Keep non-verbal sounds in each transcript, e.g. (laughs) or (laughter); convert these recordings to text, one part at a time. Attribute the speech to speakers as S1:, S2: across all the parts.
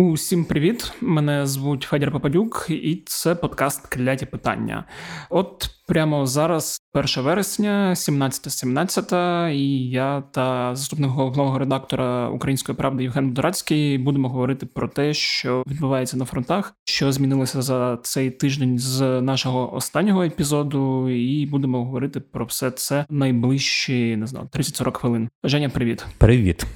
S1: Усім привіт! Мене звуть Федір Попадюк, і це подкаст Кляті питання. От прямо зараз, 1 вересня, 17.17, і я та заступник головного редактора Української правди Євген Будорацький будемо говорити про те, що відбувається на фронтах, що змінилося за цей тиждень з нашого останнього епізоду, і будемо говорити про все це найближчі не знаю 30-40 хвилин. Женя, привіт,
S2: привіт.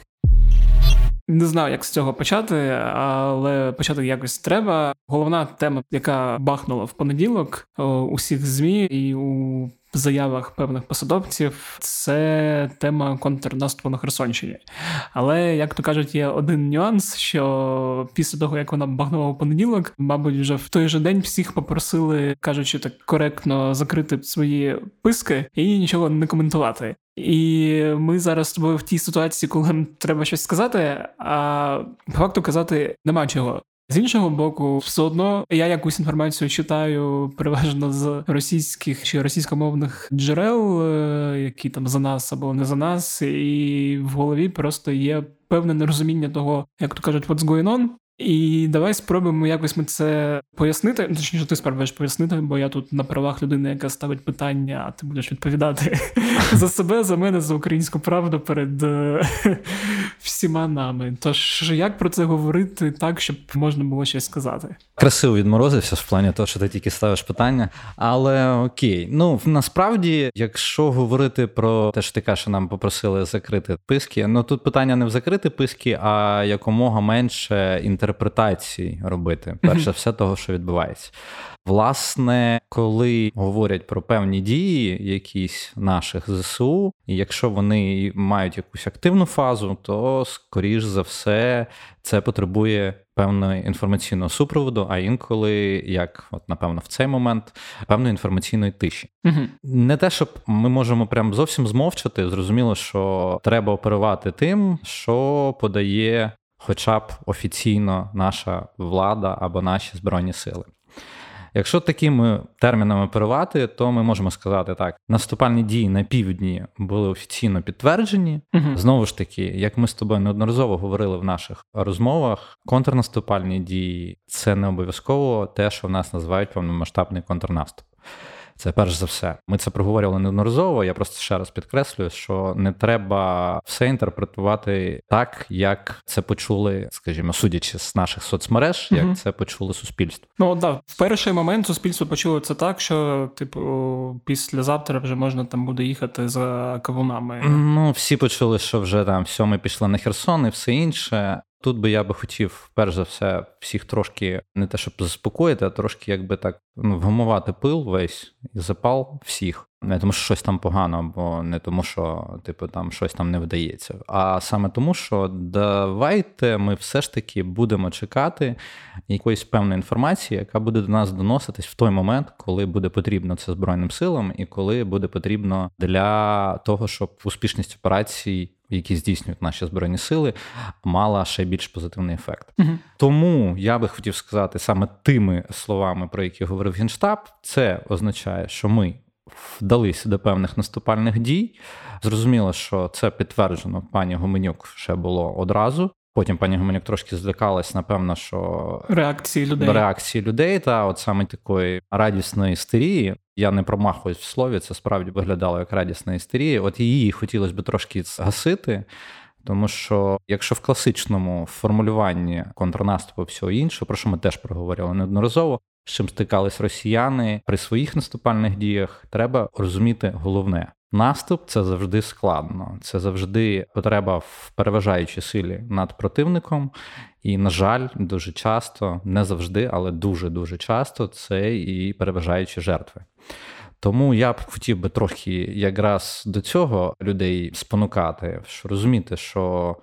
S1: Не знаю, як з цього почати, але почати якось треба. Головна тема, яка бахнула в понеділок у всіх змі і у заявах певних посадовців, це тема контрнаступу на Херсонщині. Але як то кажуть, є один нюанс: що після того як вона бахнула в понеділок, мабуть, вже в той же день всіх попросили, кажучи так коректно, закрити свої писки і нічого не коментувати. І ми зараз з тобою в тій ситуації, коли нам треба щось сказати, а по факту казати нема чого. З іншого боку, все одно я якусь інформацію читаю переважно з російських чи російськомовних джерел, е, які там за нас або не за нас, і в голові просто є певне нерозуміння того, як то кажуть, what's going on, і давай спробуємо якось ми це пояснити. Ну, точніше, ти спробуєш пояснити, бо я тут на правах людини, яка ставить питання, а ти будеш відповідати (laughs) за себе, за мене, за українську правду перед е, (laughs) всіма нами. Тож як про це говорити так, щоб можна було щось сказати?
S2: Красиво відморозився в плані того, що ти тільки ставиш питання. Але окей, ну насправді, якщо говорити про те, що ти кажеш, що нам попросили закрити писки, ну тут питання не в закрити писки, а якомога менше інтернету інтерпретацій робити, перше все того, що відбувається. Власне, коли говорять про певні дії, якісь наших ЗСУ, і якщо вони мають якусь активну фазу, то скоріш за все це потребує певного інформаційного супроводу, а інколи, як от напевно, в цей момент, певної інформаційної тиші. Угу. Не те, щоб ми можемо прям зовсім змовчати. Зрозуміло, що треба оперувати тим, що подає хоча б офіційно наша влада або наші збройні сили. Якщо такими термінами оперувати, то ми можемо сказати так: наступальні дії на півдні були офіційно підтверджені. Угу. Знову ж таки, як ми з тобою неодноразово говорили в наших розмовах, контрнаступальні дії це не обов'язково те, що в нас називають повномасштабний контрнаступ. Це перш за все. Ми це проговорювали неодноразово. Я просто ще раз підкреслюю, що не треба все інтерпретувати так, як це почули, скажімо, судячи з наших соцмереж, як угу. це почули суспільство.
S1: Ну да, в перший момент суспільство почуло це так, що типу післязавтра вже можна там буде їхати за кавунами.
S2: Ну всі почули, що вже там все, ми пішли на Херсон і все інше. Тут би я би хотів, перш за все, всіх трошки не те, щоб заспокоїти, а трошки якби так ну, вгамувати пил весь і запал всіх. Не тому, що щось там погано, або не тому, що типу там щось там не вдається. А саме тому, що давайте ми все ж таки будемо чекати якоїсь певної інформації, яка буде до нас доноситись в той момент, коли буде потрібно це Збройним силам, і коли буде потрібно для того, щоб успішність операцій які здійснюють наші збройні сили, мала ще більш позитивний ефект. Угу. Тому я би хотів сказати саме тими словами, про які говорив Генштаб, це означає, що ми вдалися до певних наступальних дій. Зрозуміло, що це підтверджено пані Гуменюк ще було одразу. Потім пані Гуменюк трошки злякалась, напевно, що
S1: реакції людей
S2: реакції людей та от саме такої радісної істерії. Я не промахуюсь в слові, це справді виглядало як радісна істерія. От її хотілося б трошки згасити. Тому що якщо в класичному формулюванні контрнаступу всього іншого, про що ми теж проговорили неодноразово, з чим стикались росіяни при своїх наступальних діях, треба розуміти головне: Наступ це завжди складно, це завжди потреба в переважаючій силі над противником. І, на жаль, дуже часто, не завжди, але дуже-дуже часто це і переважаючі жертви. Тому я б хотів би трохи якраз до цього людей спонукати, що розуміти, що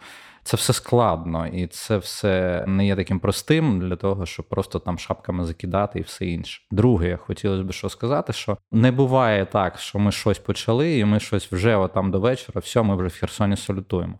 S2: це все складно, і це все не є таким простим для того, щоб просто там шапками закидати і все інше. Друге, хотілося б що сказати, що не буває так, що ми щось почали, і ми щось вже отам до вечора, все, ми вже в Херсоні салютуємо.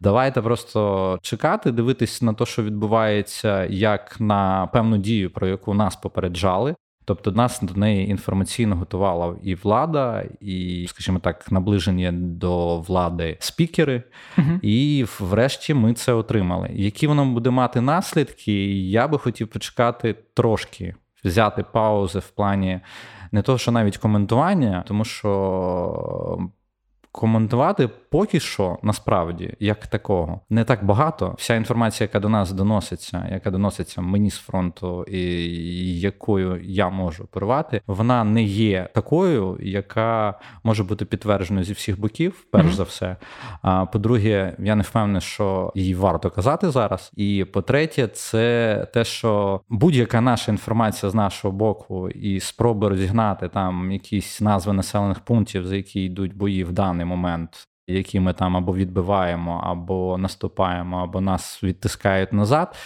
S2: Давайте просто чекати, дивитись на те, що відбувається, як на певну дію, про яку нас попереджали. Тобто нас до неї інформаційно готувала і влада, і, скажімо так, наближені до влади спікери. uh І врешті ми це отримали. Які воно буде мати наслідки? Я би хотів почекати трошки, взяти паузи в плані не того, що навіть коментування, тому що коментувати поки що насправді як такого не так багато. Вся інформація, яка до нас доноситься, яка доноситься мені з фронту, і якою я можу оперувати, вона не є такою, яка може бути підтвердженою зі всіх боків, перш mm-hmm. за все. А по-друге, я не впевнений, що її варто казати зараз. І по-третє, це те, що будь-яка наша інформація з нашого боку і спроби розігнати там якісь назви населених пунктів, за які йдуть бої в даний момент які ми там або відбиваємо, або наступаємо, або нас відтискають назад.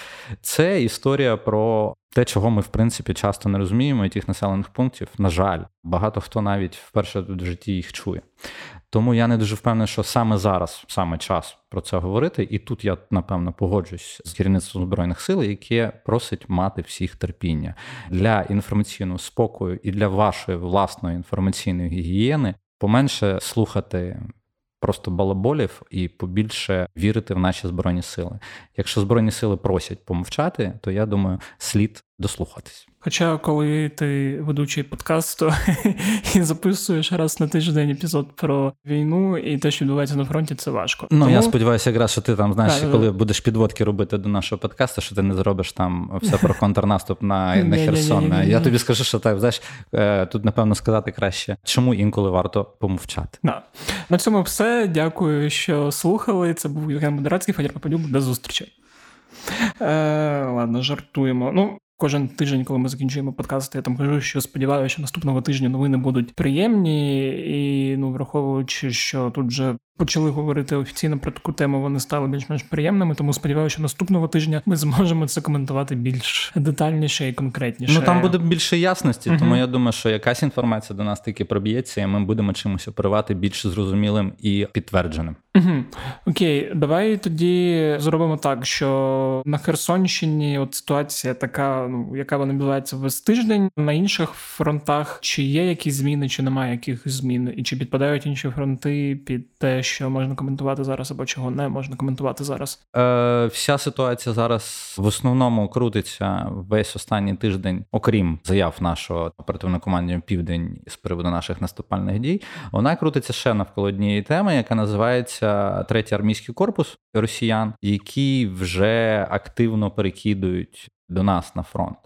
S2: Це історія про те, чого ми в принципі часто не розуміємо, і тих населених пунктів, на жаль, багато хто навіть вперше в житті їх чує. Тому я не дуже впевнений, що саме зараз, саме час про це говорити, і тут я напевно погоджусь з керівництвом збройних сил, яке просить мати всіх терпіння для інформаційного спокою і для вашої власної інформаційної гігієни. Поменше слухати просто балаболів і побільше вірити в наші збройні сили. Якщо збройні сили просять помовчати, то я думаю, слід дослухатись.
S1: Хоча, коли ти ведучий подкасту (laughs) і записуєш раз на тиждень епізод про війну і те, що відбувається на фронті, це важко.
S2: Ну Тому... я сподіваюся, якраз що ти там знаєш, так, коли так. будеш підводки робити до нашого подкасту, що ти не зробиш там все про контрнаступ на (laughs) на Херсон. Я тобі скажу, що так знаєш, е, тут напевно сказати краще, чому інколи варто помовчати.
S1: Да. На цьому все. Дякую, що слухали. Це був Євген Модерацький, Федір Попадюк. До зустрічі. Е, Ладно, жартуємо. Ну, Кожен тиждень, коли ми закінчуємо подкасти, я там кажу, що сподіваюся, що наступного тижня новини будуть приємні, і ну враховуючи, що тут вже почали говорити офіційно про таку тему, вони стали більш-менш приємними. Тому сподіваюся, що наступного тижня ми зможемо це коментувати більш детальніше і конкретніше.
S2: Ну там буде більше ясності, тому я думаю, що якась інформація до нас таки проб'ється, і ми будемо чимось оперувати більш зрозумілим і підтвердженим.
S1: Угу. Окей, давай тоді зробимо так, що на Херсонщині от ситуація така, ну яка вона відбувається весь тиждень. На інших фронтах чи є якісь зміни, чи немає якихось змін, і чи підпадають інші фронти під те, що можна коментувати зараз, або чого не можна коментувати зараз?
S2: Е, Вся ситуація зараз в основному крутиться весь останній тиждень, окрім заяв нашого оперативного командування Південь з приводу наших наступальних дій. Вона крутиться ще навколо однієї теми, яка називається третій армійський корпус росіян, які вже активно перекидують. До нас на фронт.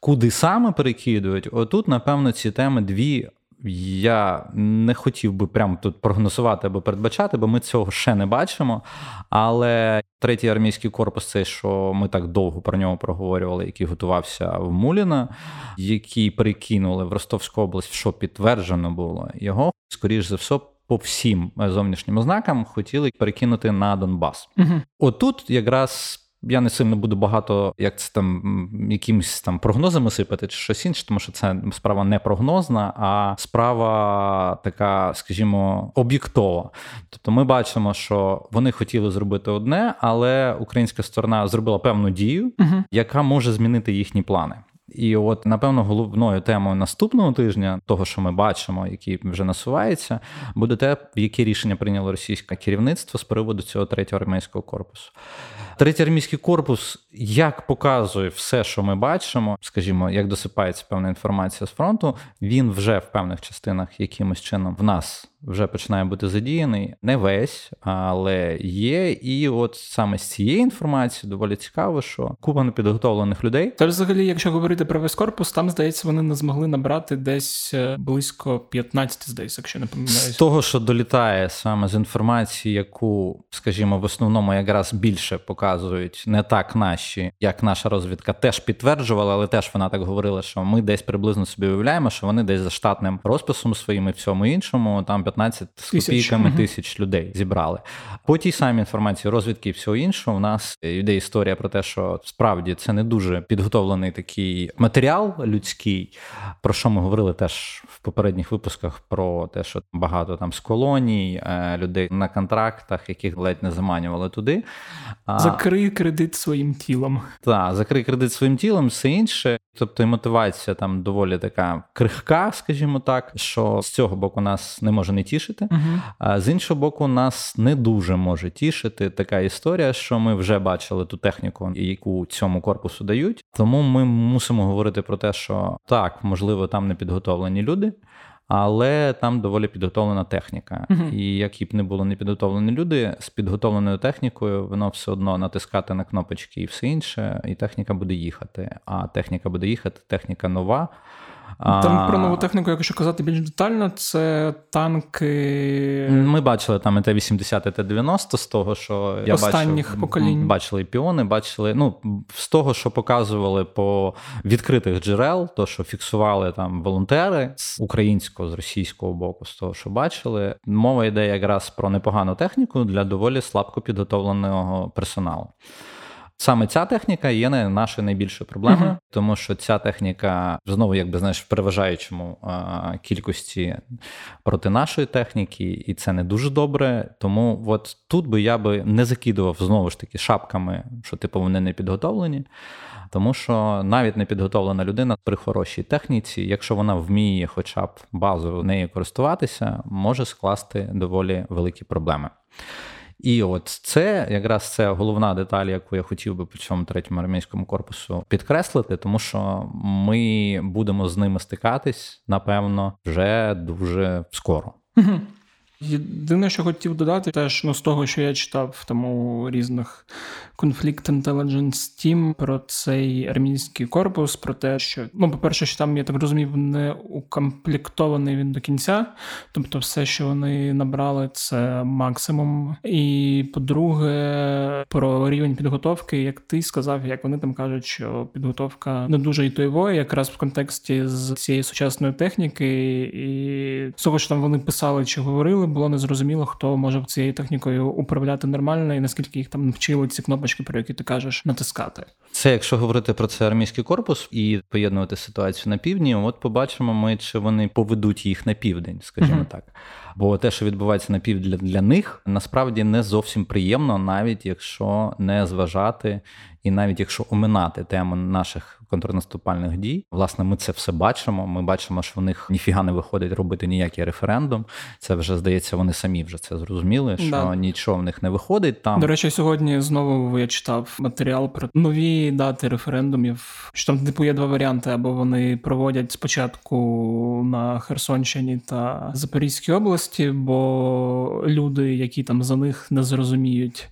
S2: Куди саме перекидують? Отут, напевно, ці теми дві я не хотів би прямо тут прогнозувати або передбачати, бо ми цього ще не бачимо. Але третій армійський корпус, це що ми так довго про нього проговорювали, який готувався в Муліна, який перекинули в Ростовську область, що підтверджено було, його скоріш за все. По всім зовнішнім ознакам хотіли перекинути на Донбас. Угу. Отут якраз я не сильно буду багато, як це там якимись там прогнозами сипати чи щось інше, тому що це справа не прогнозна, а справа така, скажімо, об'єктова. Тобто ми бачимо, що вони хотіли зробити одне, але українська сторона зробила певну дію, угу. яка може змінити їхні плани. І от, напевно, головною темою наступного тижня, того, що ми бачимо, який вже насувається, буде те, які рішення прийняло російське керівництво з приводу цього третього армійського корпусу. Третій армійський корпус, як показує все, що ми бачимо, скажімо, як досипається певна інформація з фронту, він вже в певних частинах якимось чином в нас вже починає бути задіяний. Не весь, але є. І от саме з цієї інформації доволі цікаво, що купа непідготовлених людей.
S1: Та взагалі, якщо говорити про весь корпус, там здається, вони не змогли набрати десь е, близько 15, здається, якщо не помиляюсь.
S2: З того, що долітає саме з інформації, яку, скажімо, в основному якраз більше показують не так наші, як наша розвідка теж підтверджувала, але теж вона так говорила, що ми десь приблизно собі уявляємо, що вони десь за штатним розписом своїм і всьому іншому там 15 з копійками тисяч людей зібрали. По тій самій інформації розвідки і всього іншого, у нас йде історія про те, що справді це не дуже підготовлений такий матеріал людський, про що ми говорили теж в попередніх випусках про те, що багато там з колоній, е, людей на контрактах, яких ледь не заманювали туди.
S1: За Закрий кредит своїм тілом.
S2: Так, закрий кредит своїм тілом, все інше. Тобто і мотивація там доволі така крихка, скажімо так, що з цього боку нас не може не тішити, uh а з іншого боку, нас не дуже може тішити така історія, що ми вже бачили ту техніку, яку цьому корпусу дають. Тому ми мусимо говорити про те, що так, можливо, там не підготовлені люди але там доволі підготовлена техніка. Uh-huh. І які б не було непідготовлені люди з підготовленою технікою, воно все одно натискати на кнопочки і все інше, і техніка буде їхати. А техніка буде їхати, техніка нова.
S1: Там про нову техніку, якщо казати більш детально, це танки.
S2: Ми бачили там і Т-80, і Т-90 з того, що я
S1: останніх
S2: бачив,
S1: поколінь.
S2: Бачили і піони, бачили. Ну, з того, що показували по відкритих джерел, то що фіксували там волонтери з українського, з російського боку, з того, що бачили. Мова йде якраз про непогану техніку для доволі слабко підготовленого персоналу. Саме ця техніка є нашою найбільшою проблемою, uh-huh. тому що ця техніка знову, якби знаєш, в переважаючому а, кількості проти нашої техніки, і це не дуже добре. Тому от тут би я би не закидував знову ж таки шапками, що типу вони не підготовлені. Тому що навіть не підготовлена людина при хорошій техніці, якщо вона вміє, хоча б базово нею користуватися, може скласти доволі великі проблеми. І от це якраз це головна деталь, яку я хотів би по цьому третьому армійському корпусу підкреслити, тому що ми будемо з ними стикатись, напевно, вже дуже скоро. (laughs)
S1: Єдине, що хотів додати, теж ну, з того, що я читав тому різних Conflict Intelligence Team про цей армійський корпус, про те, що ну, по-перше, що там, я так розумів, не укомплектований він до кінця, тобто все, що вони набрали, це максимум. І по-друге, про рівень підготовки, як ти сказав, як вони там кажуть, що підготовка не дуже і тойвої, якраз в контексті з цієї сучасної техніки, і з того, що там вони писали чи говорили було незрозуміло, хто може цією технікою управляти нормально і наскільки їх там навчили ці кнопочки, про які ти кажеш, натискати.
S2: Це якщо говорити про це армійський корпус і поєднувати ситуацію на півдні, от побачимо ми, чи вони поведуть їх на південь, скажімо uh-huh. так. Бо те, що відбувається на півдні для них, насправді не зовсім приємно, навіть якщо не зважати, і навіть якщо оминати тему наших контрнаступальних дій. Власне, ми це все бачимо. Ми бачимо, що в них ніфіга не виходить робити ніякий референдум. Це вже здається, вони самі вже це зрозуміли, що да. нічого в них не виходить. Там
S1: до речі, сьогодні знову я читав матеріал про нові дати референдумів. Що там типу є два варіанти: або вони проводять спочатку на Херсонщині та Запорізькій області, бо люди, які там за них не зрозуміють.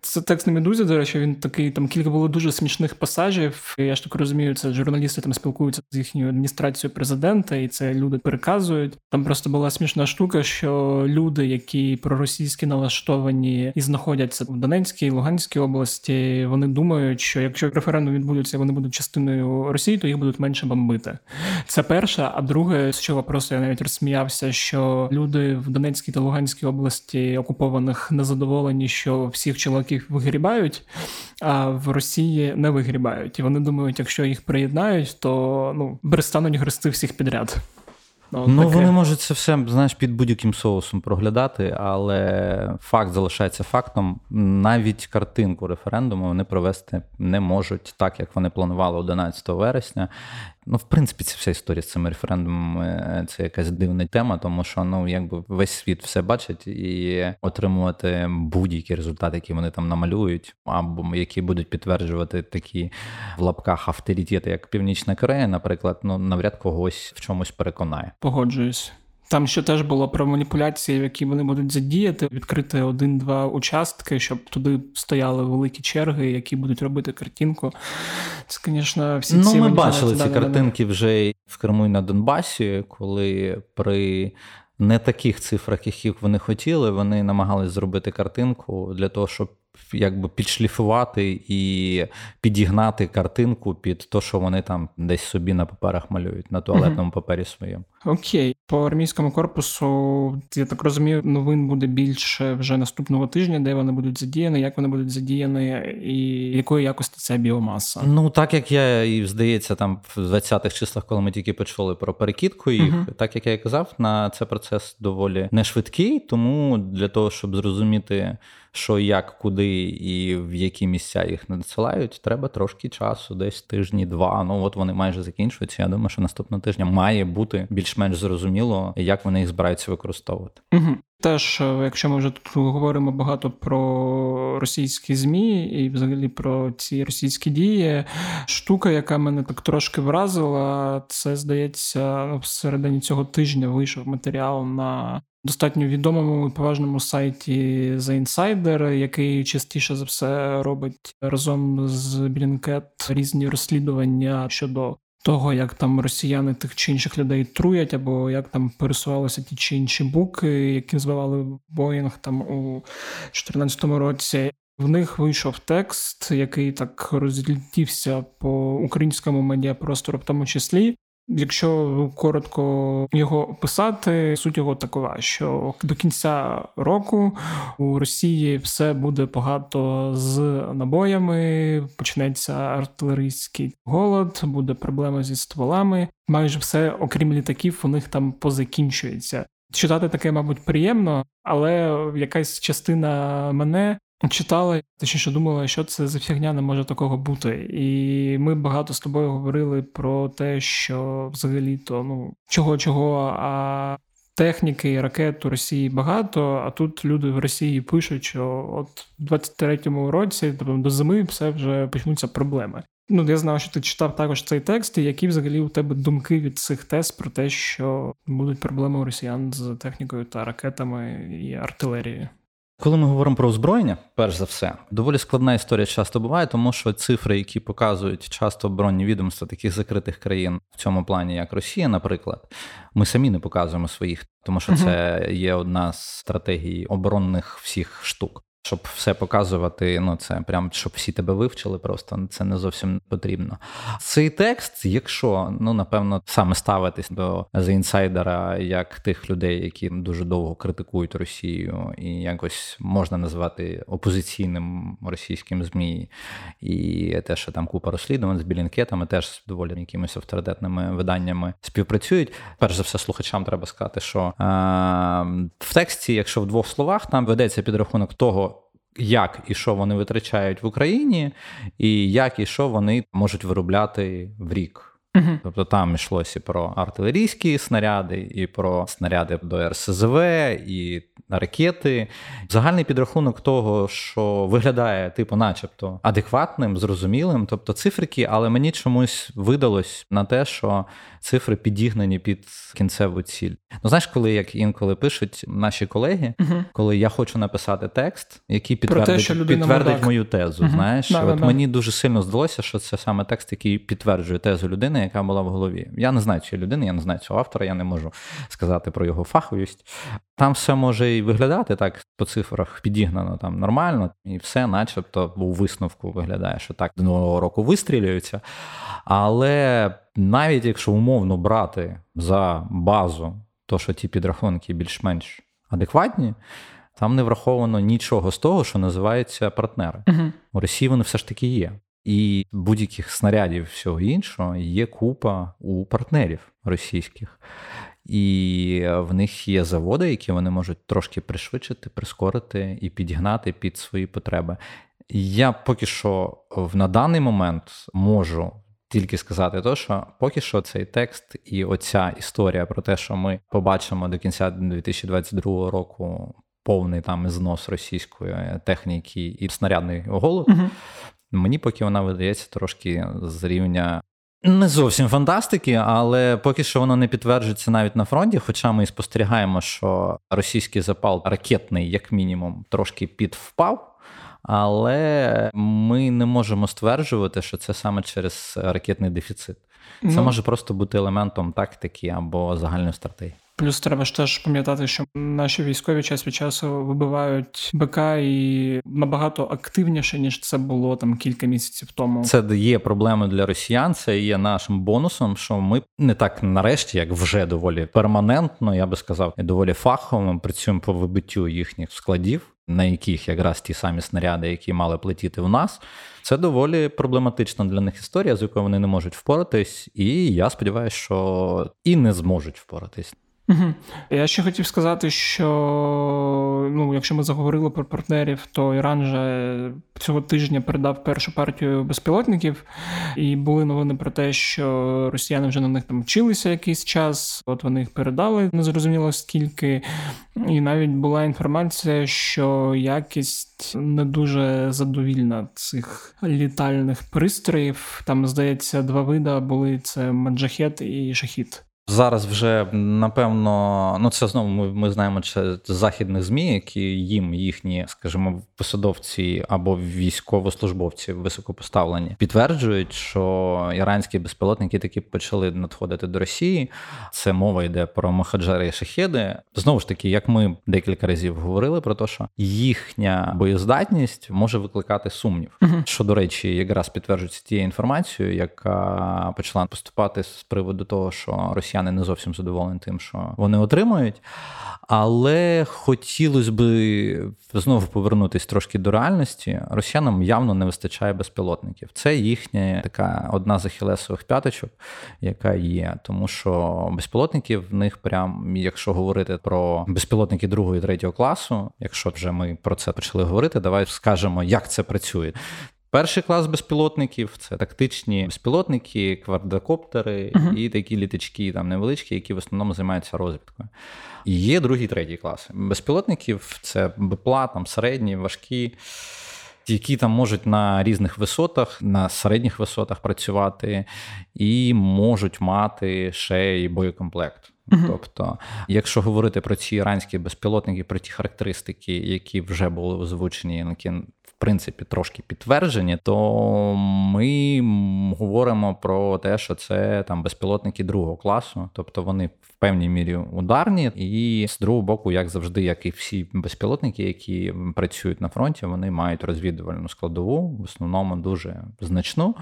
S1: Це текст на медузі, до речі, він такий там кілька було дуже смішних пасажів. Я ж так розумію, це журналісти там спілкуються з їхньою адміністрацією президента, і це люди переказують. Там просто була смішна штука, що люди, які проросійські налаштовані і знаходяться в Донецькій Луганській області, вони думають, що якщо референдум відбудеться, вони будуть частиною Росії, то їх будуть менше бомбити. Це перше. А друге, з чого просто я навіть розсміявся, що люди в Донецькій та Луганській області окупованих незадоволені, що всіх чоловіків яких вигрібають, а в Росії не вигрібають. І вони думають, якщо їх приєднають, то ну перестануть грести всіх підряд.
S2: Ну, ну таке. вони можуть це все знаєш під будь-яким соусом проглядати, але факт залишається фактом. Навіть картинку референдуму вони провести не можуть так, як вони планували 11 вересня. Ну, в принципі, ця вся історія з цими референдумами це якась дивна тема, тому що ну якби весь світ все бачить і отримувати будь-які результати, які вони там намалюють, або які будуть підтверджувати такі в лапках авторитети, як Північна Корея, наприклад, ну навряд когось в чомусь переконає.
S1: Погоджуюсь. Там ще теж було про маніпуляції, в які вони будуть задіяти, відкрити один-два участки, щоб туди стояли великі черги, які будуть робити картинку. Це, звісно, всі
S2: ну,
S1: ці
S2: ми бачили ці картинки вже в Криму і на Донбасі, коли при не таких цифрах, яких вони хотіли, вони намагались зробити картинку для того, щоб якби підшліфувати і підігнати картинку під те, що вони там десь собі на паперах малюють, на туалетному папері своєму.
S1: Окей, по армійському корпусу, я так розумію, новин буде більше вже наступного тижня, де вони будуть задіяні, як вони будуть задіяні, і якої якості ця біомаса.
S2: Ну так як я і здається, там в 20-х числах, коли ми тільки почули про перекидку їх, uh так як я і казав, на це процес доволі не швидкий, тому для того, щоб зрозуміти що як, куди і в які місця їх надсилають, треба трошки часу, десь тижні-два. Ну от вони майже закінчуються. Я думаю, що наступного тижня має бути більш-менш зрозуміло, як вони їх збираються використовувати.
S1: Угу. Теж, е, якщо ми вже тут говоримо багато про російські змі і взагалі про ці російські дії, штука, яка мене так трошки вразила, це здається, ну, всередині цього тижня вийшов матеріал на достатньо відомому і поважному сайті The Insider, який частіше за все робить разом з Блінкет різні розслідування щодо того, як там росіяни тих чи інших людей труять, або як там пересувалися ті чи інші буки, які збивали Боїнг там у 2014 році. В них вийшов текст, який так розлітівся по українському медіапростору, в тому числі, Якщо коротко його описати, суть його такова, що до кінця року у Росії все буде багато з набоями, почнеться артилерійський голод, буде проблема зі стволами. Майже все, окрім літаків, у них там позакінчується. Читати таке, мабуть, приємно, але якась частина мене читала, точніше думала, що це за фігня не може такого бути. І ми багато з тобою говорили про те, що взагалі-то ну чого чого, а техніки ракет у Росії багато. А тут люди в Росії пишуть, що от в 23-му році тобто до зими все вже почнуться проблеми. Ну, я знав, що ти читав також цей текст, і які взагалі у тебе думки від цих тез про те, що будуть проблеми у росіян з технікою та ракетами і артилерією.
S2: Коли ми говоримо про озброєння, перш за все, доволі складна історія часто буває, тому що цифри, які показують часто оборонні відомства таких закритих країн в цьому плані, як Росія, наприклад, ми самі не показуємо своїх, тому що це є одна з стратегій оборонних всіх штук щоб все показувати. Ну це прям щоб всі тебе вивчили, просто це не зовсім потрібно. Цей текст, якщо ну напевно саме ставитись до The інсайдера як тих людей, які дуже довго критикують Росію, і якось можна назвати опозиційним російським змі, і те, що там купа розслідувань з білінкетами, теж доволі якимись авторитетними виданнями співпрацюють. Перш за все, слухачам треба сказати, що е, в тексті, якщо в двох словах, там ведеться підрахунок того як і що вони витрачають в Україні, і як і що вони можуть виробляти в рік. Uh Тобто там йшлося про артилерійські снаряди, і про снаряди до РСЗВ, і ракети. Загальний підрахунок того, що виглядає, типу, начебто, адекватним, зрозумілим, тобто цифрики, але мені чомусь видалось на те, що цифри підігнані під кінцеву ціль. Ну знаєш, коли як інколи пишуть наші колеги, uh коли я хочу написати текст, який підтвердить те, підтвердить мою тезу. uh Знаєш, да, от да, мені дуже сильно здалося, що це саме текст, який підтверджує тезу людини, яка була в голові. Я не знаю цієї людини, я не знаю цього автора, я не можу сказати про його фаховість. Там все може і виглядати так по цифрах підігнано там нормально, і все, начебто, у висновку виглядає, що так до нового року вистрілюються. Але навіть якщо умовно брати за базу, то що ті підрахунки більш-менш адекватні, там не враховано нічого з того, що називається партнери. uh У Росії вони все ж таки є. І будь-яких снарядів всього іншого є купа у партнерів російських. І в них є заводи, які вони можуть трошки пришвидшити, прискорити і підігнати під свої потреби. Я поки що на даний момент можу тільки сказати, то, що поки що цей текст і оця історія про те, що ми побачимо до кінця 2022 року повний там знос російської техніки і снарядний голод, угу. Мені поки вона видається трошки з рівня. Не зовсім фантастики, але поки що воно не підтверджується навіть на фронті. Хоча ми спостерігаємо, що російський запал ракетний, як мінімум, трошки підвпав. Але ми не можемо стверджувати, що це саме через ракетний дефіцит. Це ну, може просто бути елементом тактики або загальної стратегії.
S1: Плюс треба ж теж пам'ятати, що наші військові час від часу вибивають БК і набагато активніше, ніж це було там кілька місяців тому.
S2: Це є проблемою для росіян. Це є нашим бонусом, що ми не так нарешті, як вже доволі перманентно, я би сказав, і доволі фахово працюємо по вибиттю їхніх складів. На яких якраз ті самі снаряди, які мали плетіти в нас, це доволі проблематична для них історія, з якою вони не можуть впоратись, і я сподіваюся, що і не зможуть впоратись.
S1: Угу. Я ще хотів сказати, що ну, якщо ми заговорили про партнерів, то Іран же цього тижня передав першу партію безпілотників, і були новини про те, що росіяни вже на них там вчилися якийсь час. От вони їх передали, незрозуміло скільки. І навіть була інформація, що якість не дуже задовільна цих літальних пристроїв. Там, здається, два вида були: це маджахет і шахід.
S2: Зараз вже напевно, ну це знову ми ми знаємо це західних змі, які їм їхні, скажімо, посадовці або військовослужбовці високопоставлені підтверджують, що іранські безпілотники таки почали надходити до Росії. Це мова йде про Махаджари і шахеди. Знову ж таки, як ми декілька разів говорили про те, що їхня боєздатність може викликати сумнів, uh що до речі, якраз підтверджується тією інформацією, яка почала поступати з приводу того, що Росія росіяни не зовсім задоволені тим, що вони отримують. Але хотілося б знову повернутися трошки до реальності. Росіянам явно не вистачає безпілотників. Це їхня така одна з ахілесових п'яточок, яка є. Тому що безпілотників в них прям, якщо говорити про безпілотники другого і третього класу, якщо вже ми про це почали говорити, давай скажемо, як це працює. Перший клас безпілотників це тактичні безпілотники, квадрокоптери uh-huh. і такі літачки там невеличкі, які в основному займаються розвідкою. І є другий, третій клас. Безпілотників це БПЛА, там середні, важкі, які там можуть на різних висотах, на середніх висотах працювати, і можуть мати ще й боєкомплект. Uh-huh. Тобто, якщо говорити про ці іранські безпілотники, про ті характеристики, які вже були озвучені, які принципі трошки підтверджені, то ми говоримо про те, що це там безпілотники другого класу, тобто вони в певній мірі ударні, і з другого боку, як завжди, як і всі безпілотники, які працюють на фронті, вони мають розвідувальну складову, в основному дуже значну.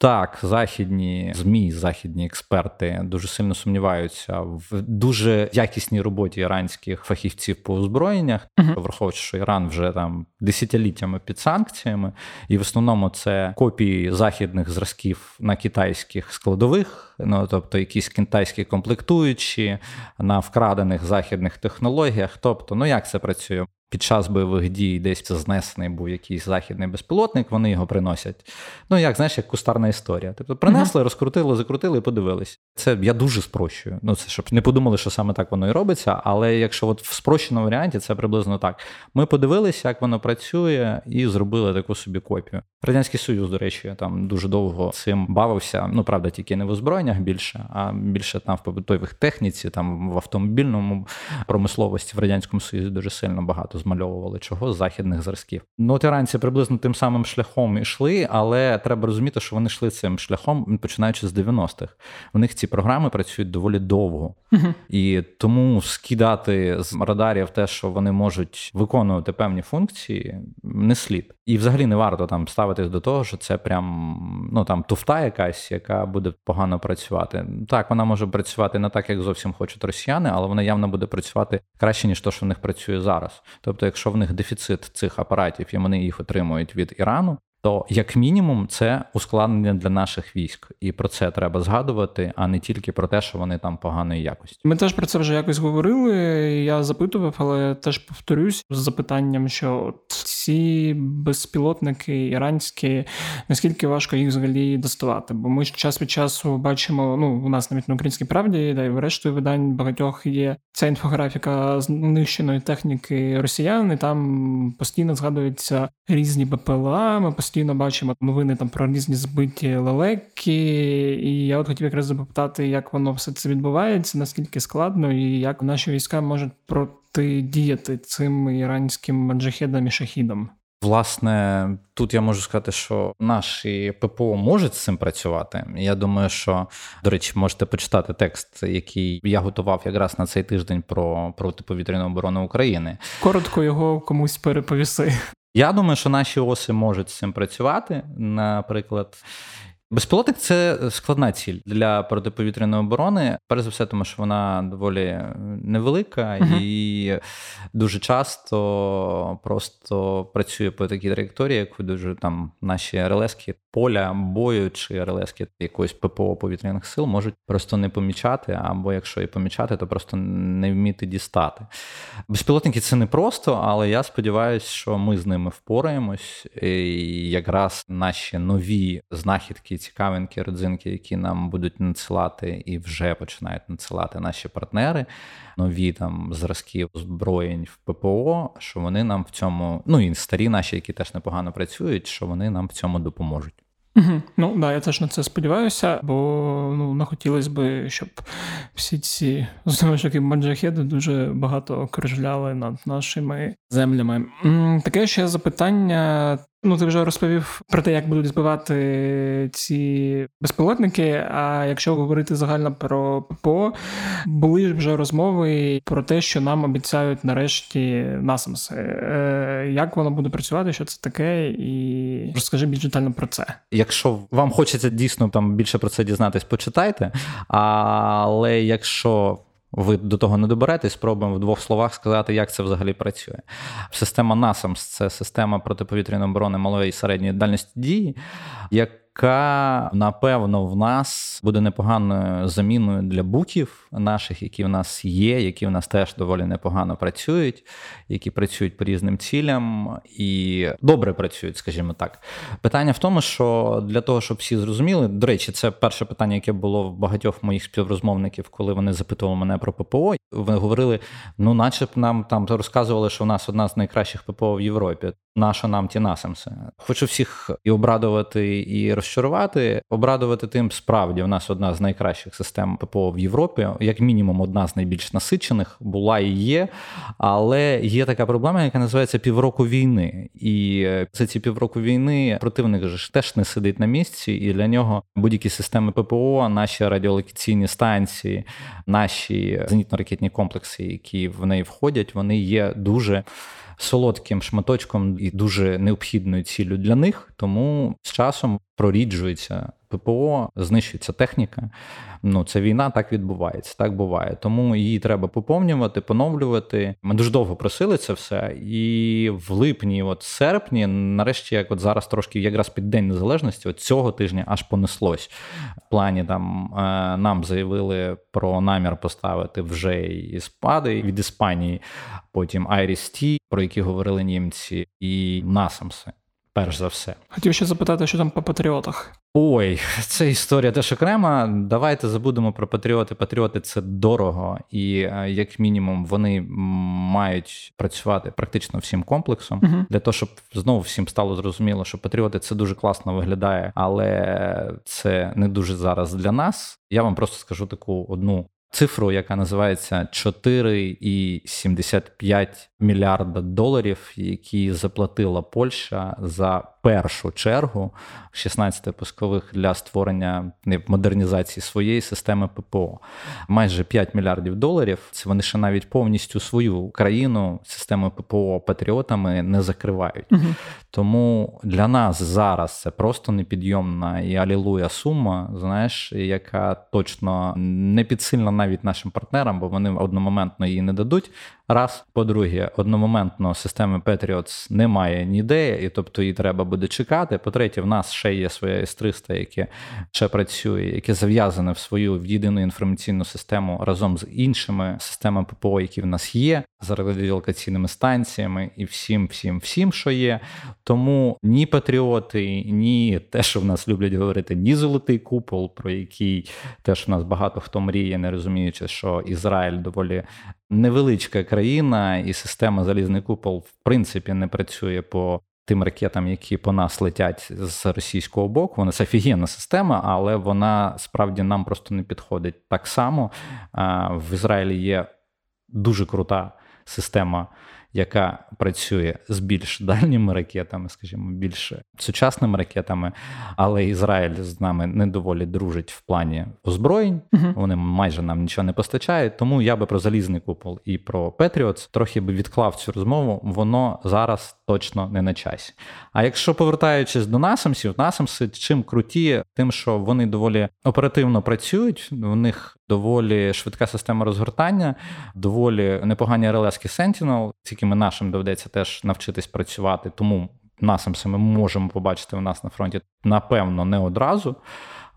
S2: Так, західні змі, західні експерти дуже сильно сумніваються в дуже якісній роботі іранських фахівців по озброєннях, uh-huh. враховуючи, що Іран вже там десятиліттями під санкціями, і в основному це копії західних зразків на китайських складових, ну тобто якісь китайські комплектуючі на вкрадених західних технологіях. Тобто, ну як це працює? Під час бойових дій десь знесений був якийсь західний безпілотник, вони його приносять. Ну, як знаєш, як кустарна історія. Тобто принесли, розкрутили, закрутили і подивились. Це я дуже спрощую. Ну, це щоб не подумали, що саме так воно і робиться. Але якщо от в спрощеному варіанті, це приблизно так. Ми подивилися, як воно працює, і зробили таку собі копію. Радянський Союз, до речі, там дуже довго цим бавився. Ну, правда, тільки не в озброєннях більше, а більше там в побутових техніці, там в автомобільному промисловості в радянському Союзі дуже сильно багато змальовували чого з західних зразків. Ну, от іранці приблизно тим самим шляхом йшли, але треба розуміти, що вони йшли цим шляхом, починаючи з 90-х. У них ці програми працюють доволі довго, і тому скидати з радарів те, що вони можуть виконувати певні функції, не слід. І взагалі не варто там ставитись до того, що це прям ну там туфта якась, яка буде погано працювати. Так, вона може працювати не так, як зовсім хочуть росіяни, але вона явно буде працювати краще, ніж то, що в них працює зараз. Тобто, якщо в них дефіцит цих апаратів і вони їх отримують від Ірану, то як мінімум це ускладнення для наших військ, і про це треба згадувати, а не тільки про те, що вони там поганої якості.
S1: Ми теж про це вже якось говорили. Я запитував, але теж повторюсь з запитанням, що ці безпілотники іранські, наскільки важко їх взагалі доставати? Бо ми час від часу бачимо. Ну у нас навіть на українській правді, да й в видань багатьох є ця інфографіка знищеної техніки росіян, і там постійно згадуються різні БПЛА. Ми бачимо новини там про різні збиті лелеки. І я от хотів якраз запитати, як воно все це відбувається, наскільки складно, і як наші війська можуть протидіяти цим іранським маджахедам і шахідам.
S2: Власне, тут я можу сказати, що наші ППО можуть з цим працювати. Я думаю, що до речі, можете почитати текст, який я готував якраз на цей тиждень про протиповітряну оборону України.
S1: Коротко його комусь переповіси.
S2: Я думаю, що наші оси можуть з цим працювати. Наприклад, Безпілотник це складна ціль для протиповітряної оборони. Перш за все, тому що вона доволі невелика uh-huh. і дуже часто просто працює по такій траєкторії, як дуже там наші РЛСки поля бою чи РЛСки якоїсь ППО повітряних сил можуть просто не помічати, або якщо і помічати, то просто не вміти дістати. Безпілотники це не просто, але я сподіваюся, що ми з ними впораємось. І якраз наші нові знахідки, цікавинки, родзинки, які нам будуть надсилати і вже починають надсилати наші партнери, нові там зразки озброєнь в ППО, що вони нам в цьому, ну і старі наші, які теж непогано працюють, що вони нам в цьому допоможуть.
S1: Угу. Ну да, я теж на це сподіваюся, бо ну не хотілося б, щоб всі ці знову ж таки маджахеди дуже багато кружляли над нашими землями. Таке ще запитання Ну, ти вже розповів про те, як будуть збивати ці безпілотники. А якщо говорити загально про ППО, були вже розмови про те, що нам обіцяють нарешті насамси. Е, як воно буде працювати? Що це таке? І розкажи більш детально про це.
S2: Якщо вам хочеться дійсно там більше про це дізнатись, почитайте. Але якщо ви до того не доберетесь, спробуємо в двох словах сказати, як це взагалі працює. Система NASAMS – це система протиповітряної оборони малої і середньої дальності дії, як яка напевно в нас буде непоганою заміною для бутів наших, які в нас є, які в нас теж доволі непогано працюють, які працюють по різним цілям і добре працюють, скажімо так. Питання в тому, що для того, щоб всі зрозуміли, до речі, це перше питання, яке було в багатьох моїх співрозмовників, коли вони запитували мене про ППО. Вони говорили: ну, наче б нам там розказували, що в нас одна з найкращих ППО в Європі. Наша нам ті насамси. Хочу всіх і обрадувати, і розчарувати. Обрадувати тим справді у нас одна з найкращих систем ППО в Європі, як мінімум, одна з найбільш насичених була і є. Але є така проблема, яка називається півроку війни. І за ці півроку війни противник ж теж не сидить на місці, і для нього будь-які системи ППО, наші радіолокаційні станції, наші зенітно-ракетні комплекси, які в неї входять, вони є дуже солодким шматочком і дуже необхідною ціллю для них, тому з часом проріджується ППО, знищується техніка. Ну, це війна, так відбувається, так буває. Тому її треба поповнювати, поновлювати. Ми дуже довго просили це все. І в липні, от серпні, нарешті, як от зараз трошки якраз під День Незалежності, от цього тижня аж понеслось. В плані там е, нам заявили про намір поставити вже і спади від Іспанії, потім Айріс Ті, про які говорили німці, і Насамси перш за все.
S1: Хотів ще запитати, що там по патріотах.
S2: Ой, це історія теж окрема. Давайте забудемо про патріоти. Патріоти це дорого, і е, як мінімум вони мають працювати практично всім комплексом uh для того, щоб знову всім стало зрозуміло, що патріоти це дуже класно виглядає, але це не дуже зараз для нас. Я вам просто скажу таку одну цифру, яка називається 4,75 мільярда доларів, які заплатила Польща за першу чергу 16 пускових для створення модернізації своєї системи ППО. Майже 5 мільярдів доларів. Це вони ще навіть повністю свою країну систему ППО патріотами не закривають. Угу. Тому для нас зараз це просто непідйомна і алілуя сума, знаєш, яка точно не підсильна навіть нашим партнерам, бо вони одномоментно її не дадуть. Раз, по-друге, одномоментно системи Patriots немає ніде, і тобто її треба буде чекати. По-третє, в нас ще є своя С-300, яке ще працює, яке зав'язане в свою в єдину інформаційну систему разом з іншими системами ППО, які в нас є, з радіолокаційними станціями і всім, всім, всім, що є. Тому ні патріоти, ні те, що в нас люблять говорити, ні золотий купол, про який теж в нас багато хто мріє, не розуміючи, що Ізраїль доволі невеличка країна, і система залізний купол в принципі не працює по тим ракетам, які по нас летять з російського боку. Вона це офігенна система, але вона справді нам просто не підходить так само. В Ізраїлі є дуже крута система яка працює з більш дальніми ракетами, скажімо, більш сучасними ракетами, але Ізраїль з нами не доволі дружить в плані озброєнь. uh Вони майже нам нічого не постачають. Тому я би про залізний купол і про Петріотс трохи би відклав цю розмову. Воно зараз точно не на часі. А якщо повертаючись до насамсів, насамси чим круті, тим, що вони доволі оперативно працюють, у них доволі швидка система розгортання, доволі непогані релески Sentinel, з якими нашим доведеться теж навчитись працювати. Тому насамси ми можемо побачити у нас на фронті, напевно, не одразу.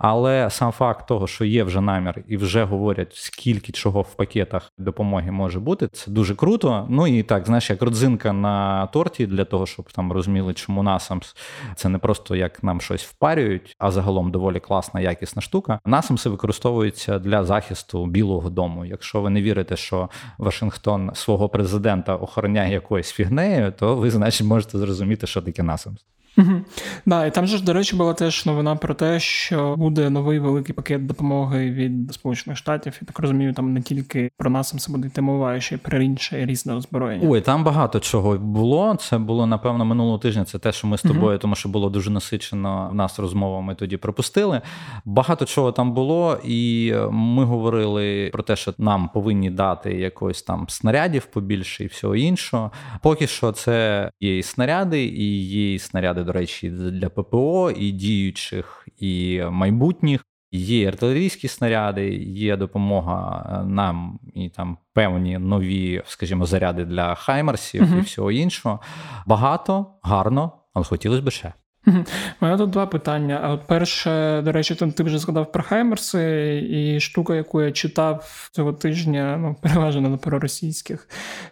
S2: Але сам факт того, що є вже намір і вже говорять, скільки чого в пакетах допомоги може бути, це дуже круто. Ну і так, знаєш, як родзинка на торті для того, щоб там розуміли, чому насамс це не просто як нам щось впарюють, а загалом доволі класна, якісна штука. Насамси використовується для захисту Білого Дому. Якщо ви не вірите, що Вашингтон свого президента охороняє якоюсь фігнею, то ви, значить, можете зрозуміти, що таке насамс.
S1: Угу. Да, і там же ж, до речі, була теж новина про те, що буде новий великий пакет допомоги від Сполучених Штатів. Я так розумію, там не тільки про нас буде йти мова, а ще й про інше різне озброєння.
S2: Ой, там багато чого було. Це було напевно минулого тижня. Це те, що ми з тобою, угу. тому що було дуже насичено в нас розмова. Ми тоді пропустили. Багато чого там було, і ми говорили про те, що нам повинні дати якось там снарядів побільше і всього іншого. Поки що це є і снаряди, і є і снаряди до речі, для ППО і діючих, і майбутніх. Є артилерійські снаряди, є допомога е, нам і там певні нові, скажімо, заряди для хаймерсів uh-huh. і всього іншого. Багато, гарно, але хотілося б ще.
S1: У мене тут два питання. А от перше, до речі, ти вже згадав про Хаймерси, і штука, яку я читав цього тижня, ну переважно на проросійських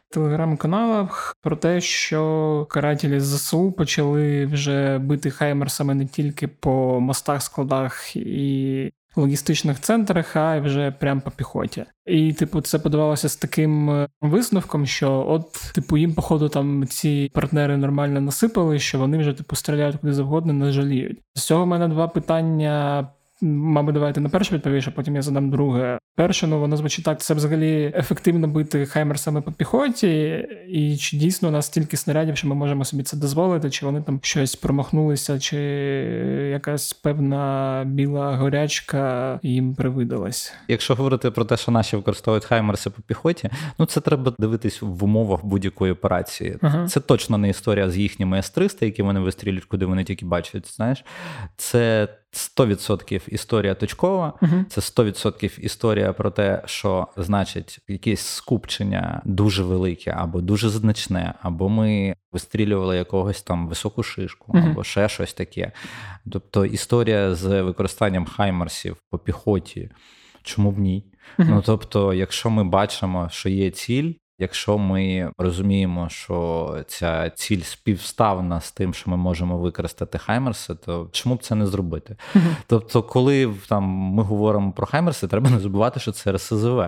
S1: телеграм-каналах, про те, що карателі ЗСУ почали вже бити Хаймерсами не тільки по мостах, складах і логістичних центрах, а вже прям по піхоті. І, типу, це подавалося з таким е, висновком, що от, типу, їм, походу, там ці партнери нормально насипали, що вони вже типу стріляють куди завгодно, не жаліють. З цього в мене два питання Мабуть, давайте на перше відповіш, а потім я задам друге. Перше, ну воно звучить так: це взагалі ефективно бити хаймерсами по піхоті, і чи дійсно у нас стільки снарядів, що ми можемо собі це дозволити, чи вони там щось промахнулися, чи якась певна біла горячка їм привидалась?
S2: Якщо говорити про те, що наші використовують хаймерси по піхоті, ну це треба дивитись в умовах будь-якої операції. Ага. Це точно не історія з їхніми С-300, які вони вистрілюють, куди вони тільки бачать. Знаєш, це 100% історія точкова, uh-huh. це 100% історія про те, що значить якесь скупчення дуже велике або дуже значне, або ми вистрілювали якогось там високу шишку, uh-huh. або ще щось таке. Тобто історія з використанням хаймерсів по піхоті, чому б ні? Uh-huh. Ну тобто, якщо ми бачимо, що є ціль, Якщо ми розуміємо, що ця ціль співставна з тим, що ми можемо використати Хаймерси, то чому б це не зробити? Uh-huh. Тобто, коли там ми говоримо про Хаймерси, треба не забувати, що це РСЗВ.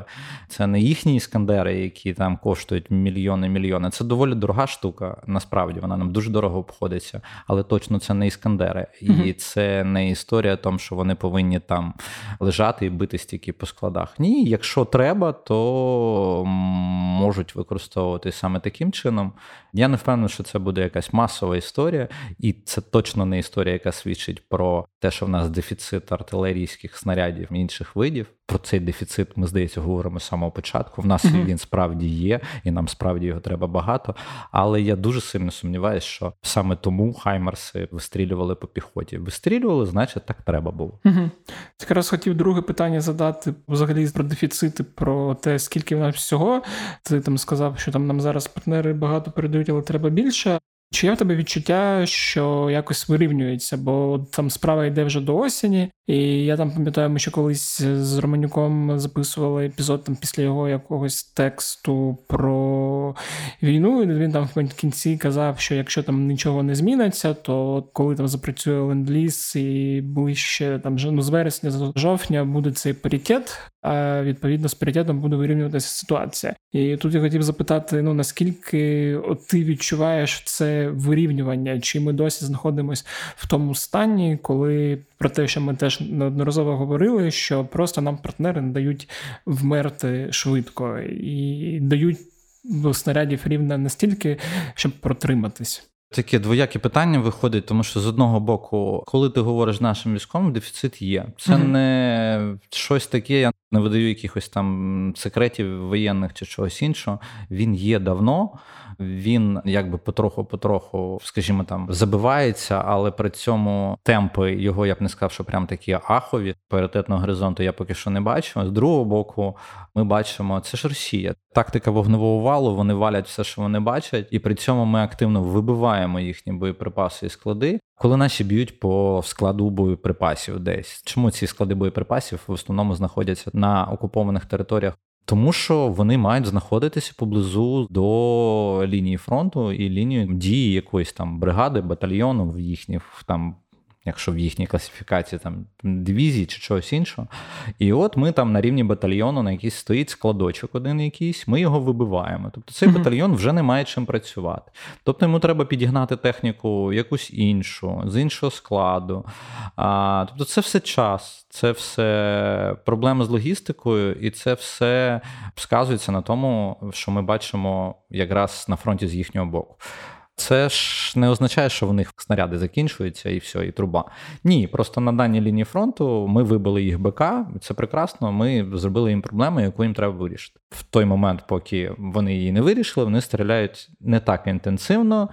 S2: Це не їхні іскандери, які там коштують мільйони мільйони. Це доволі дорога штука. Насправді вона нам дуже дорого обходиться, але точно це не іскандери. Uh-huh. І це не історія тому, що вони повинні там лежати і бити стільки по складах. Ні, якщо треба, то можуть можуть використовувати саме таким чином. Я не впевнений, що це буде якась масова історія, і це точно не історія, яка свідчить про те, що в нас дефіцит артилерійських снарядів інших видів. Про цей дефіцит ми здається говоримо з самого початку. В нас mm-hmm. він справді є, і нам справді його треба багато. Але я дуже сильно сумніваюся, що саме тому Хаймерси вистрілювали по піхоті. Вистрілювали, значить, так треба було.
S1: Mm-hmm. Якраз хотів друге питання задати взагалі про дефіцити, про те, скільки в нас всього. Ти там сказав, що там нам зараз партнери багато передають, але треба більше. Чи є в тебе відчуття, що якось вирівнюється, бо там справа йде вже до осені, і я там пам'ятаю, ми ще колись з Романюком записували епізод там після його якогось тексту про війну. і Він там в кінці казав, що якщо там нічого не зміниться, то коли там запрацює ленд-ліз і ближче там ну, з вересня з жовтня буде цей паритет, а відповідно з паритетом буде вирівнюватися ситуація. І тут я хотів запитати: ну наскільки от ти відчуваєш це вирівнювання, чи ми досі знаходимося в тому стані, коли про те, що ми теж неодноразово говорили, що просто нам партнери не дають вмерти швидко і дають снарядів рівна настільки, щоб протриматись.
S2: Таке двояке питання виходить, тому що з одного боку, коли ти говориш нашим військовим, дефіцит є. Це mm не щось таке, я не видаю якихось там секретів воєнних чи чогось іншого. Він є давно він якби потроху-потроху, скажімо там, забивається, але при цьому темпи його я б не сказав, що прям такі ахові. Паритетного горизонту я поки що не бачу. З другого боку, ми бачимо, це ж Росія. Тактика вогневого валу, вони валять все, що вони бачать, і при цьому ми активно вибиваємо їхні боєприпаси і склади. Коли наші б'ють по складу боєприпасів десь, чому ці склади боєприпасів в основному знаходяться на окупованих територіях тому що вони мають знаходитися поблизу до лінії фронту і лінії дії якоїсь там бригади, батальйону в їхніх там якщо в їхній класифікації там дивізії чи чогось іншого. І от ми там на рівні батальйону на якийсь стоїть складочок один якийсь, ми його вибиваємо. Тобто цей батальйон вже не має чим працювати. Тобто йому треба підігнати техніку якусь іншу, з іншого складу. А, Тобто, це все час, це все проблеми з логістикою, і це все сказується на тому, що ми бачимо якраз на фронті з їхнього боку. Це ж не означає, що в них снаряди закінчуються і все, і труба. Ні, просто на даній лінії фронту ми вибили їх БК, це прекрасно. Ми зробили їм проблему, яку їм треба вирішити. В той момент, поки вони її не вирішили, вони стріляють не так інтенсивно,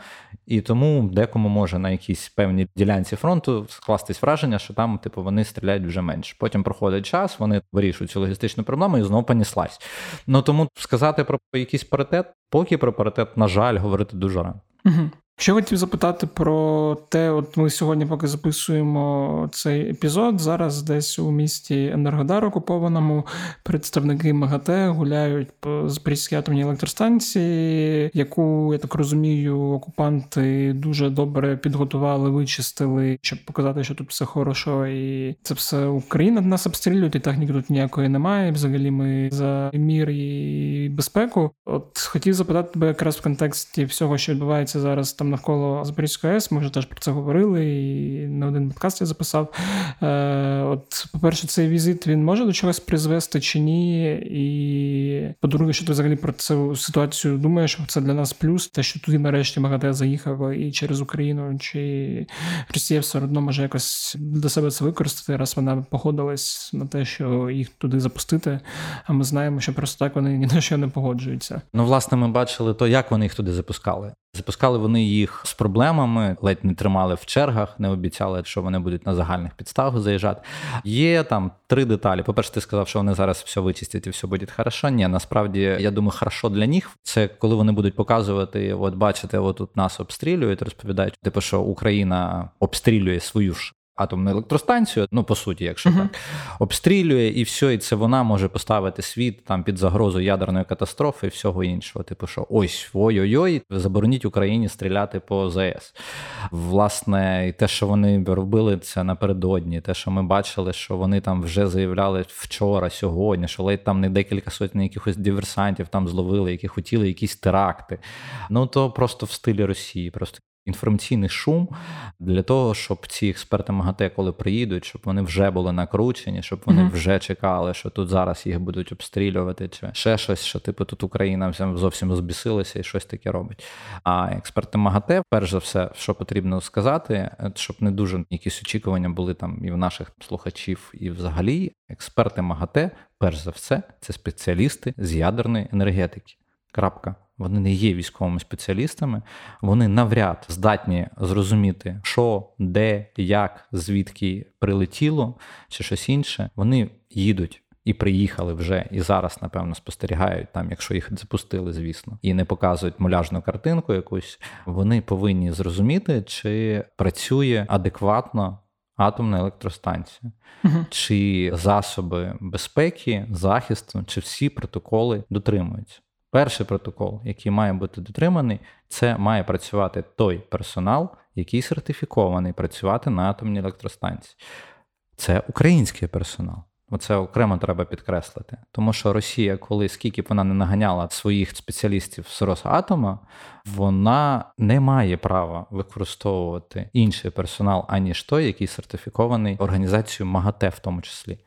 S2: і тому декому може на якійсь певній ділянці фронту скластись враження, що там, типу, вони стріляють вже менше. Потім проходить час, вони вирішують цю логістичну проблему і знову поніслась. Ну тому сказати про якийсь паритет, поки про паритет, на жаль, говорити дуже рано.
S1: Угу. Що хотів запитати про те, от ми сьогодні, поки записуємо цей епізод, зараз десь у місті Енергодар окупованому представники МАГАТЕ гуляють по Запорізькій атомній електростанції, яку я так розумію, окупанти дуже добре підготували, вичистили, щоб показати, що тут все хорошо, і це все Україна нас обстрілюють, і техніки тут ніякої немає. Взагалі, ми за мір і безпеку. От хотів запитати тебе якраз в контексті всього, що відбувається зараз там навколо Запорізької АЕС. Ми вже теж про це говорили, і на один подкаст я записав. Е, От, по-перше, цей візит він може до чогось призвести чи ні? І по-друге, що ти взагалі про цю ситуацію думаєш, це для нас плюс, те, що туди нарешті МАГАТЕ заїхав і через Україну, чи Росія все одно може якось для себе це використати, раз вона погодилась на те, що їх туди запустити. А ми знаємо, що просто так вони ні на що не погоджуються.
S2: Ну, власне, ми бачили то, як вони їх туди запускали. Запускали вони їх з проблемами, ледь не тримали в чергах, не обіцяли, що вони будуть на загальних підставах заїжджати. Є там три деталі. По-перше, ти сказав, що вони зараз все вичистять і все буде хорошо. Ні, насправді я думаю, хорошо для них це коли вони будуть показувати, от бачите, от тут нас обстрілюють, розповідають, типу, що Україна обстрілює свою ж атомну електростанцію, ну по суті, якщо uh-huh. так обстрілює, і все, і це вона може поставити світ там під загрозу ядерної катастрофи і всього іншого. Типу, що ось ой-ой-ой, забороніть Україні стріляти по ЗС. Власне, і те, що вони робили це напередодні, те, що ми бачили, що вони там вже заявляли вчора, сьогодні, що ледь там не декілька сотень якихось диверсантів там зловили, які хотіли якісь теракти. Ну то просто в стилі Росії, просто інформаційний шум для того, щоб ці експерти МАГАТЕ, коли приїдуть, щоб вони вже були накручені, щоб вони mm-hmm. вже чекали, що тут зараз їх будуть обстрілювати, чи ще щось, що типу тут Україна зовсім збісилася і щось таке робить. А експерти МАГАТЕ, перш за все, що потрібно сказати, щоб не дуже якісь очікування були там і в наших слухачів, і взагалі, експерти МАГАТЕ, перш за все, це спеціалісти з ядерної енергетики. Крапка вони не є військовими спеціалістами, вони навряд здатні зрозуміти, що, де, як, звідки прилетіло чи щось інше. Вони їдуть. І приїхали вже, і зараз, напевно, спостерігають там, якщо їх запустили, звісно, і не показують муляжну картинку якусь. Вони повинні зрозуміти, чи працює адекватно атомна електростанція, угу. чи засоби безпеки, захисту, чи всі протоколи дотримуються. Перший протокол, який має бути дотриманий, це має працювати той персонал, який сертифікований працювати на атомній електростанції. Це український персонал. Оце окремо треба підкреслити. Тому що Росія, коли скільки б вона не наганяла своїх спеціалістів з Росатома, вона не має права використовувати інший персонал, аніж той, який сертифікований організацією МАГАТЕ, в тому числі.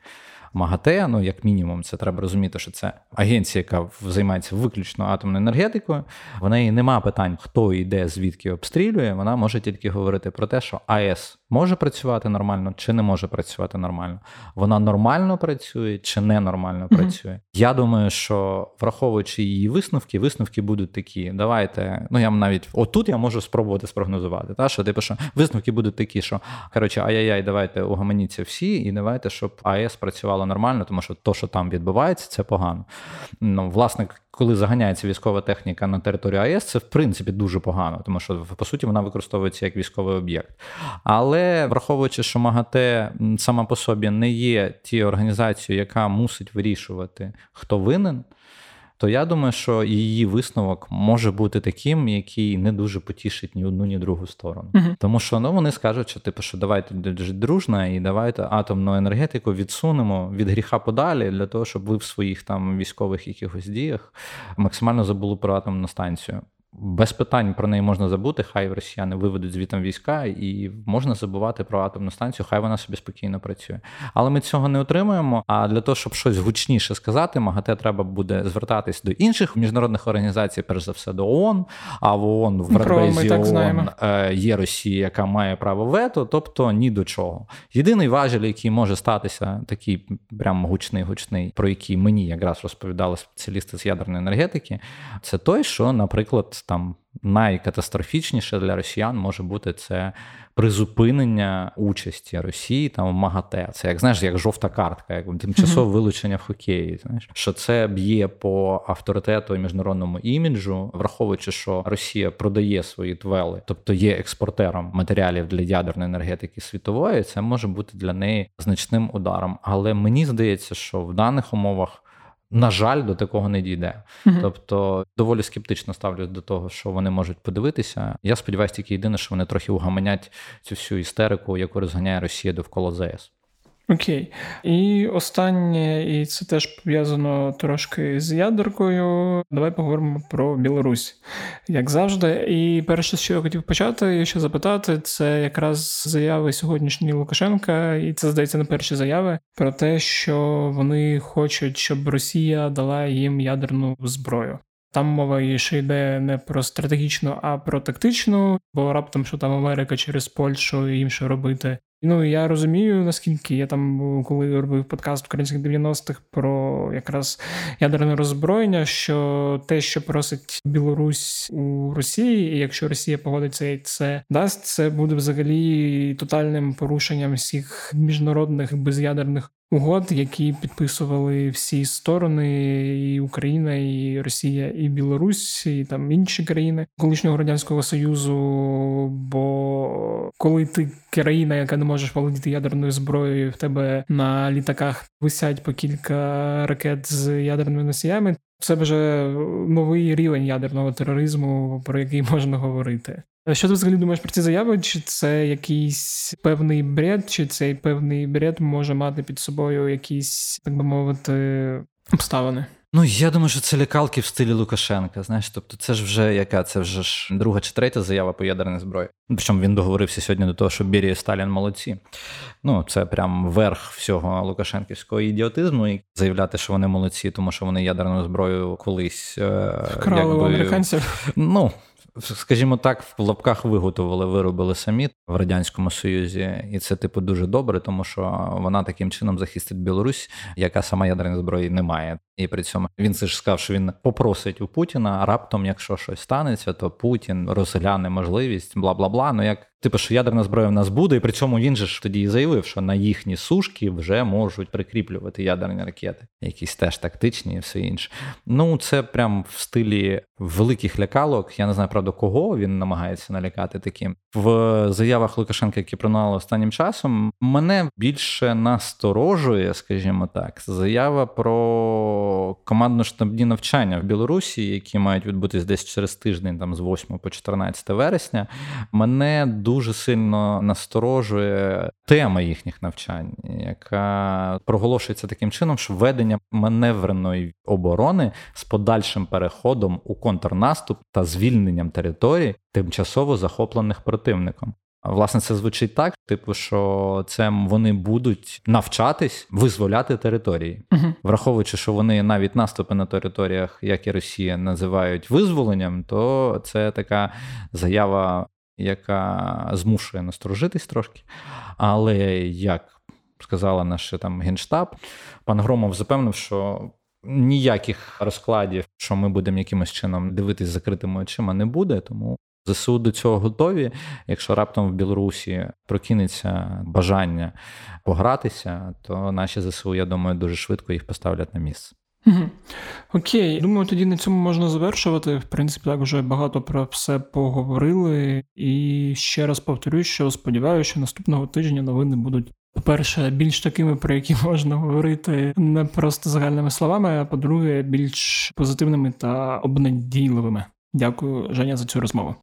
S2: МАГАТЕ, ну як мінімум, це треба розуміти, що це агенція, яка займається виключно атомною енергетикою. В неї нема питань, хто йде, звідки обстрілює. Вона може тільки говорити про те, що АЕС може працювати нормально чи не може працювати нормально. Вона нормально працює чи не нормально mm-hmm. працює. Я думаю, що враховуючи її висновки, висновки будуть такі. Давайте, ну я навіть отут я можу спробувати спрогнозувати. Та що типу, що висновки будуть такі, що коротше, ай-яй-яй, давайте угаманіться всі, і давайте, щоб АЕС працювало нормально, тому що то, що там відбувається, це погано. Ну, власне, коли заганяється військова техніка на територію АЕС, це в принципі дуже погано, тому що по суті вона використовується як військовий об'єкт. Але враховуючи, що МАГАТЕ сама по собі не є тією організацією, яка мусить вирішувати, хто винен то я думаю, що її висновок може бути таким, який не дуже потішить ні одну, ні другу сторону. uh Тому що ну вони скажуть, що типу, що давайте жити дружно і давайте атомну енергетику відсунемо від гріха подалі для того, щоб ви в своїх там військових якихось діях максимально забули про атомну станцію. Без питань про неї можна забути, хай росіяни виведуть звітом війська, і можна забувати про атомну станцію, хай вона собі спокійно працює. Але ми цього не отримуємо. А для того, щоб щось гучніше сказати, МАГАТЕ треба буде звертатись до інших міжнародних організацій, перш за все до ООН. А в ООН в Радбезі ООН е, є Росія, яка має право вето, тобто ні до чого. Єдиний важіль, який може статися, такий прям гучний, гучний, про який мені якраз розповідали спеціалісти з ядерної енергетики, це той, що, наприклад там найкатастрофічніше для росіян може бути це призупинення участі Росії там в МАГАТЕ. Це як знаєш, як жовта картка, як тимчасове вилучення в хокеї. Знаєш, що це б'є по авторитету і міжнародному іміджу, враховуючи, що Росія продає свої твели, тобто є експортером матеріалів для ядерної енергетики світової. Це може бути для неї значним ударом. Але мені здається, що в даних умовах на жаль, до такого не дійде. uh Тобто доволі скептично ставлюсь до того, що вони можуть подивитися. Я сподіваюся, тільки єдине, що вони трохи угаманять цю всю істерику, яку розганяє Росія довкола ЗС.
S1: Окей. І останнє, і це теж пов'язано трошки з ядеркою. Давай поговоримо про Білорусь, як завжди. І перше, що я хотів почати, і ще запитати, це якраз заяви сьогоднішньої Лукашенка, і це здається не перші заяви про те, що вони хочуть, щоб Росія дала їм ядерну зброю. Там мова ще йде не про стратегічну, а про тактичну, бо раптом, що там Америка через Польщу їм що робити. Ну я розумію, наскільки я там, коли робив подкаст українських 90-х про якраз ядерне роззброєння, що те, що просить Білорусь у Росії, і якщо Росія погодиться і це дасть, це буде взагалі тотальним порушенням всіх міжнародних без'ядерних угод, які підписували всі сторони, і Україна, і Росія, і Білорусь, і там інші країни колишнього радянського союзу. Бо коли ти країна, яка не можеш володіти ядерною зброєю, в тебе на літаках висять по кілька ракет з ядерними носіями. Це вже новий рівень ядерного тероризму, про який (laughs) можна говорити. Що ти взагалі думаєш про ці заяви? Чи це якийсь певний бред, чи цей певний бред може мати під собою якісь, так би мовити, обставини?
S2: Ну, я думаю, що це лякалки в стилі Лукашенка. Знаєш, тобто, це ж вже яка? Це вже ж друга чи третя заява по ядерній зброї. Причому він договорився сьогодні до того, що Берія і Сталін молодці. Ну, це прям верх всього Лукашенківського ідіотизму і заявляти, що вони молодці, тому що вони ядерною зброєю колись
S1: е, Вкрали якби, у американців.
S2: Ну скажімо так, в лапках виготовили, виробили самі в радянському союзі, і це типу дуже добре, тому що вона таким чином захистить Білорусь, яка сама ядерної зброї не має. І при цьому він це ж сказав, що він попросить у Путіна. а Раптом, якщо щось станеться, то Путін розгляне можливість, бла бла бла. Ну як типу, що ядерна зброя в нас буде, і при цьому він же ж тоді і заявив, що на їхні сушки вже можуть прикріплювати ядерні ракети, якісь теж тактичні і все інше. Ну це прям в стилі великих лякалок. Я не знаю правда кого він намагається налякати таким в заявах Лукашенка, які пролунали останнім часом. Мене більше насторожує, скажімо так, заява про командно-штабні навчання в Білорусі, які мають відбутись десь через тиждень, там з 8 по 14 вересня, мене дуже сильно насторожує тема їхніх навчань, яка проголошується таким чином, що введення маневреної оборони з подальшим переходом у контрнаступ та звільненням територій, тимчасово захоплених противником. Власне, це звучить так: типу, що це вони будуть навчатись визволяти території,
S1: угу.
S2: враховуючи, що вони навіть наступи на територіях, як і Росія, називають визволенням, то це така заява, яка змушує насторожитись трошки. Але як сказала наш там генштаб, пан Громов запевнив, що. Ніяких розкладів, що ми будемо якимось чином дивитись закритими очима, не буде, тому ЗСУ до цього готові. Якщо раптом в Білорусі прокинеться бажання погратися, то наші ЗСУ, я думаю, дуже швидко їх поставлять на місце.
S1: Окей, думаю, тоді на цьому можна завершувати. В принципі, так вже багато про все поговорили. І ще раз повторюю, що сподіваюся, що наступного тижня новини будуть. По-перше, більш такими, про які (laughs) можна говорити не просто загальними словами, а по-друге, більш позитивними та обнадійливими. Дякую, Женя, за цю розмову.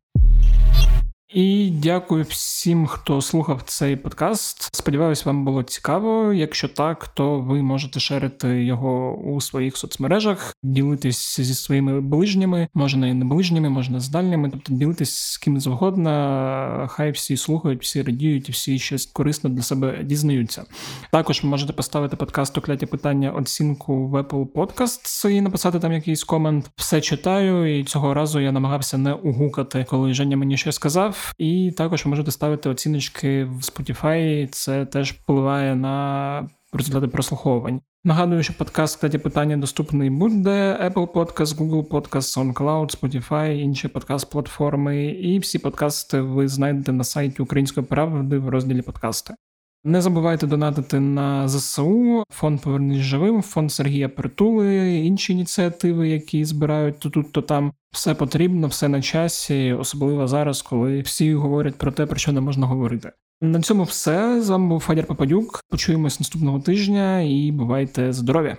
S1: І дякую всім, хто слухав цей подкаст. Сподіваюсь, вам було цікаво. Якщо так, то ви можете шерити його у своїх соцмережах, ділитись зі своїми ближніми, можна і не ближніми, можна з дальніми, тобто ділитись з ким завгодно. Хай всі слухають, всі радіють, всі щось корисно для себе дізнаються. Також можете поставити подкасту кляті питання оцінку в Apple Podcasts і написати там якийсь комент. Все читаю, і цього разу я намагався не угукати, коли Женя мені щось сказав. І також ви можете ставити оціночки в Spotify, це теж впливає на результати прослуховувань. Нагадую, що подкаст «Кстати, питання доступний буде Apple Podcast, Google Podcast, SoundCloud, Spotify, інші подкаст-платформи. І всі подкасти ви знайдете на сайті Української правди в розділі подкасти. Не забувайте донатити на ЗСУ, фонд Повернись живим, фонд Сергія Притули, інші ініціативи, які збирають то тут, то там. Все потрібно, все на часі, особливо зараз, коли всі говорять про те, про що не можна говорити. На цьому все з вами був Фадір Пападюк. Почуємось наступного тижня і бувайте здорові!